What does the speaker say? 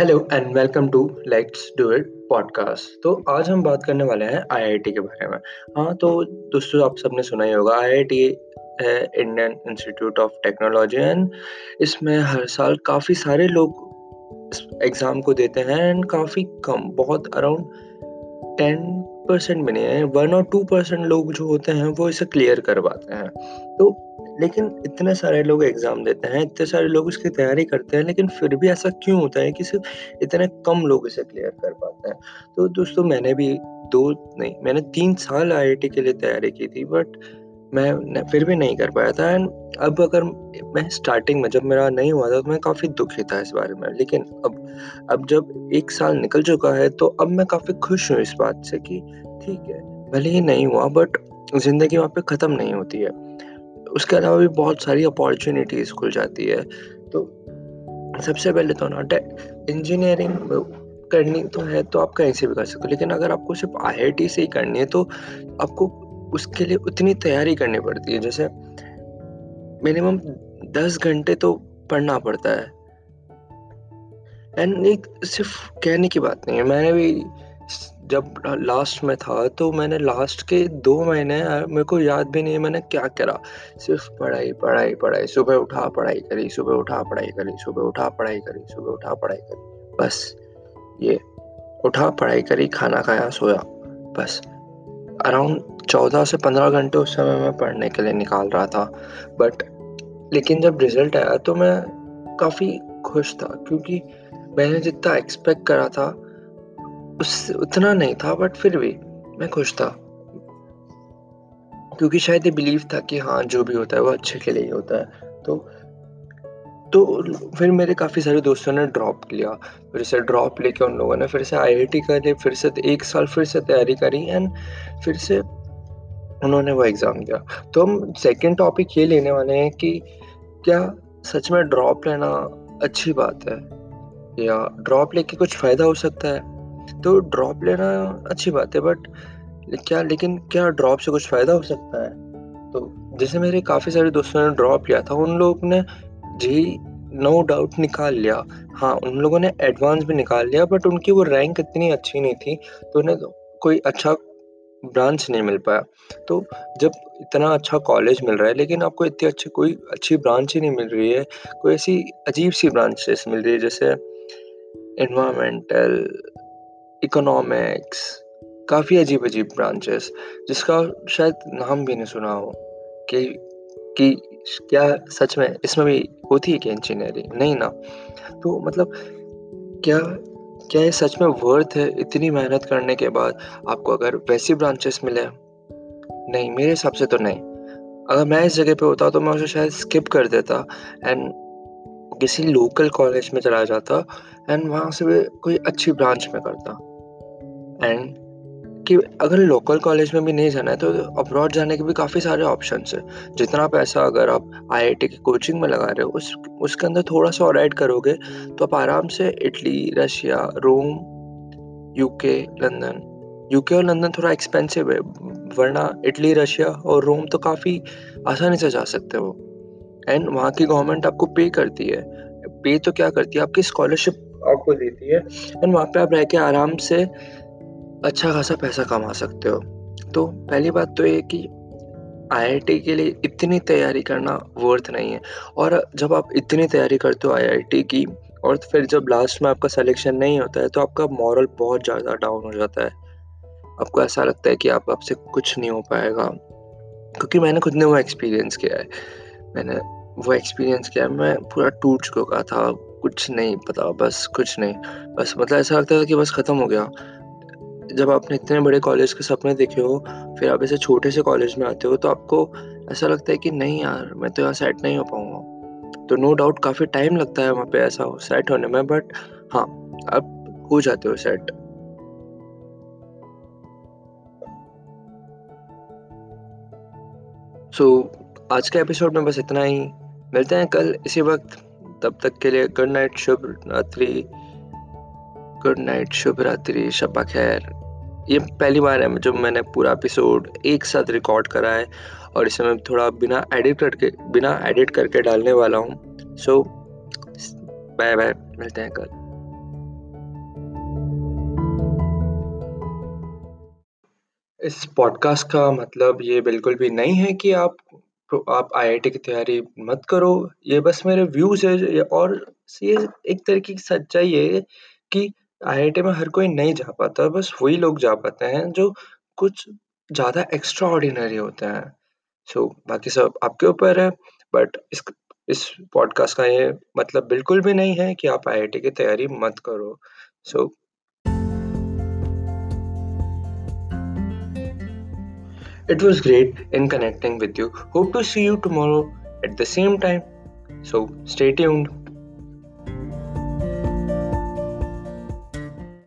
Hello and welcome to let's do it podcast तो आज हम बात करने वाले हैं आईआईटी के बारे में। हाँ तो दोस्तों, आप सबने सुना ही होगा आईआईटी है Indian Institute of Technology and इसमें हर साल काफ़ी सारे लोग एग्ज़ाम को देते हैं एंड काफ़ी कम, बहुत अराउंड टेन परसेंट भी नहीं है। वन और टू परसेंट लोग जो होते हैं, वो इसे क्लियर कर पाते हैं। तो लेकिन इतने सारे लोग एग्ज़ाम देते हैं, इतने सारे लोग उसकी तैयारी करते हैं, लेकिन फिर भी ऐसा क्यों होता है कि सिर्फ़ इतने कम लोग इसे क्लियर कर पाते हैं? तो दोस्तों, मैंने भी दो, नहीं, मैंने तीन साल आईआईटी के लिए तैयारी की थी बट मैं फिर भी नहीं कर पाया था। एंड अब अगर मैं स्टार्टिंग में, जब मेरा नहीं हुआ था तो मैं काफ़ी दुखी था इस बारे में। लेकिन अब अब जब एक साल निकल चुका है तो अब मैं काफ़ी खुश हूँ इस बात से कि ठीक है, भले ही नहीं हुआ बट ज़िंदगी वहाँ पे ख़त्म नहीं होती है। उसके अलावा भी बहुत सारी अपॉर्चुनिटीज़ खुल जाती है। तो सबसे पहले तो ना इंजीनियरिंग करनी तो है तो आप कहीं से भी कर सकते हो, लेकिन अगर आपको सिर्फ़ आईआईटी से ही करनी है तो आपको उसके लिए उतनी तैयारी करनी पड़ती है। जैसे मिनिमम दस घंटे तो पढ़ना पड़ता है। एंड एक सिर्फ़ कहने की बात नहीं है, मैंने भी जब लास्ट में था तो मैंने लास्ट के दो महीने मेरे को याद भी नहीं है मैंने क्या करा। सिर्फ़ पढ़ाई पढ़ाई पढ़ाई, सुबह उठा, पढ़ाई करी, सुबह उठा, पढ़ाई करी, सुबह उठा, पढ़ाई करी, सुबह उठा, पढ़ाई करी। बस, ये, उठा, पढ़ाई करी, खाना खाया, सोया। बस अराउंड चौदह से पंद्रह घंटे उस समय मैं पढ़ने के लिए निकाल रहा था। बट लेकिन जब रिज़ल्ट आया तो मैं काफ़ी खुश था, क्योंकि मैंने जितना एक्सपेक्ट करा था उस, उतना नहीं था बट फिर भी मैं खुश था। क्योंकि शायद ये बिलीव था कि हाँ जो भी होता है, वो अच्छे के लिए ही होता है। तो तो फिर मेरे काफ़ी सारे दोस्तों ने ड्रॉप लिया फिर से ड्रॉप लेके उन लोगों ने फिर से आईआईटी करी, फिर से एक साल फिर से तैयारी करी एंड फिर से उन्होंने वो एग्ज़ाम दिया। तो हम सेकेंड टॉपिक ये लेने वाले हैं कि क्या सच में ड्रॉप लेना अच्छी बात है? या ड्रॉप लेके कुछ फ़ायदा हो सकता है? तो ड्रॉप लेना अच्छी बात है बट क्या, लेकिन क्या ड्रॉप से कुछ फ़ायदा हो सकता है? तो जैसे मेरे काफ़ी सारे दोस्तों ने ड्रॉप लिया था, उन लोगों ने जी नो डाउट निकाल लिया। हाँ उन लोगों ने एडवांस भी निकाल लिया बट उनकी वो रैंक इतनी अच्छी नहीं थी तो उन्हें कोई अच्छा ब्रांच नहीं मिल पाया। तो जब इतना अच्छा कॉलेज मिल रहा है, लेकिन आपको इतनी अच्छी, कोई अच्छी ब्रांच ही नहीं मिल रही है, कोई ऐसी अजीब सी ब्रांचेस मिल रही है, जैसे इन्वामेंटल इकोनॉमिक्स काफ़ी अजीब अजीब ब्रांचेस जिसका शायद नाम भी नहीं सुना हो, कि कि क्या सच में इसमें भी होती है क्या इंजीनियरिंग नहीं ना। तो मतलब क्या क्या ये सच में वर्थ है इतनी मेहनत करने के बाद आपको अगर वैसी ब्रांचेस मिले? नहीं, मेरे हिसाब से तो नहीं। अगर मैं इस जगह पे होता तो मैं उसे शायद स्किप कर देता एंड किसी लोकल कॉलेज में चला जाता एंड वहाँ से भी कोई अच्छी ब्रांच में करता। एंड कि अगर लोकल कॉलेज में भी नहीं जाना है तो अब्रॉड जाने के भी काफ़ी सारे ऑप्शन है। जितना पैसा अगर आप आईआईटी की कोचिंग में लगा रहे हो, उस, उसके अंदर थोड़ा सा और ऐड करोगे तो आप आराम से Italy Russia Rome UK London UK और लंदन थोड़ा एक्सपेंसिव है, वरना इटली रशिया और रोम तो काफ़ी आसानी से जा सकते हो। एंड वहाँ की गवर्नमेंट आपको पे करती है। पे तो क्या करती है? आपकी स्कॉलरशिप आपको देती है। एंड वहाँ पे आप रह के आराम से अच्छा खासा पैसा कमा सकते हो। तो पहली बात तो ये कि आईआईटी के लिए इतनी तैयारी करना वर्थ नहीं है। और जब आप इतनी तैयारी करते हो आईआईटी की, और फिर जब लास्ट में आपका सिलेक्शन नहीं होता है तो आपका मॉरल बहुत ज़्यादा डाउन हो जाता है। आपको ऐसा लगता है कि आप आपसे कुछ नहीं हो पाएगा। क्योंकि मैंने खुद ने वो एक्सपीरियंस किया है। मैंने वो एक्सपीरियंस किया है, मैं पूरा टूट चुका था। कुछ नहीं पता, बस कुछ नहीं। बस मतलब ऐसा लगता था कि बस ख़त्म हो गया। जब आपने इतने बड़े कॉलेज के सपने देखे हो फिर आप ऐसे छोटे से कॉलेज में आते हो तो आपको ऐसा लगता है कि नहीं यार मैं तो यहाँ सेट नहीं हो पाऊँगा। तो नो डाउट काफ़ी टाइम लगता है वहाँ पे ऐसा हो सेट होने में बट हाँ आप हो जाते हो सेट सो so, आज के एपिसोड में बस इतना ही। मिलते हैं कल इसी वक्त। तब तक के लिए गुड नाइट शुभ रात्रि। गुड नाइट शुभ रात्रि शबा खैर। ये पहली बार है जब मैंने पूरा एपिसोड एक साथ रिकॉर्ड करा है और इसे मैं थोड़ा बिना एडिट करके, बिना एडिट करके डालने वाला हूँ। सो बाय बाय मिलते हैं कल। इस पॉडकास्ट का मतलब ये बिल्कुल भी नहीं है कि आप आप आईआईटी की तैयारी मत करो। ये बस मेरे व्यूज़ है और ये एक तरीके की सच्चाई है कि आईआईटी में हर कोई नहीं जा पाता, बस वही लोग जा पाते हैं जो कुछ ज़्यादा एक्स्ट्रा ऑर्डिनरी होते हैं। सो बाकी सब आपके ऊपर है बट इस इस पॉडकास्ट का ये मतलब बिल्कुल भी नहीं है कि आप आईआईटी की तैयारी मत करो। सो so, It was great in connecting with you. Hope to see you tomorrow at the same time. So stay tuned.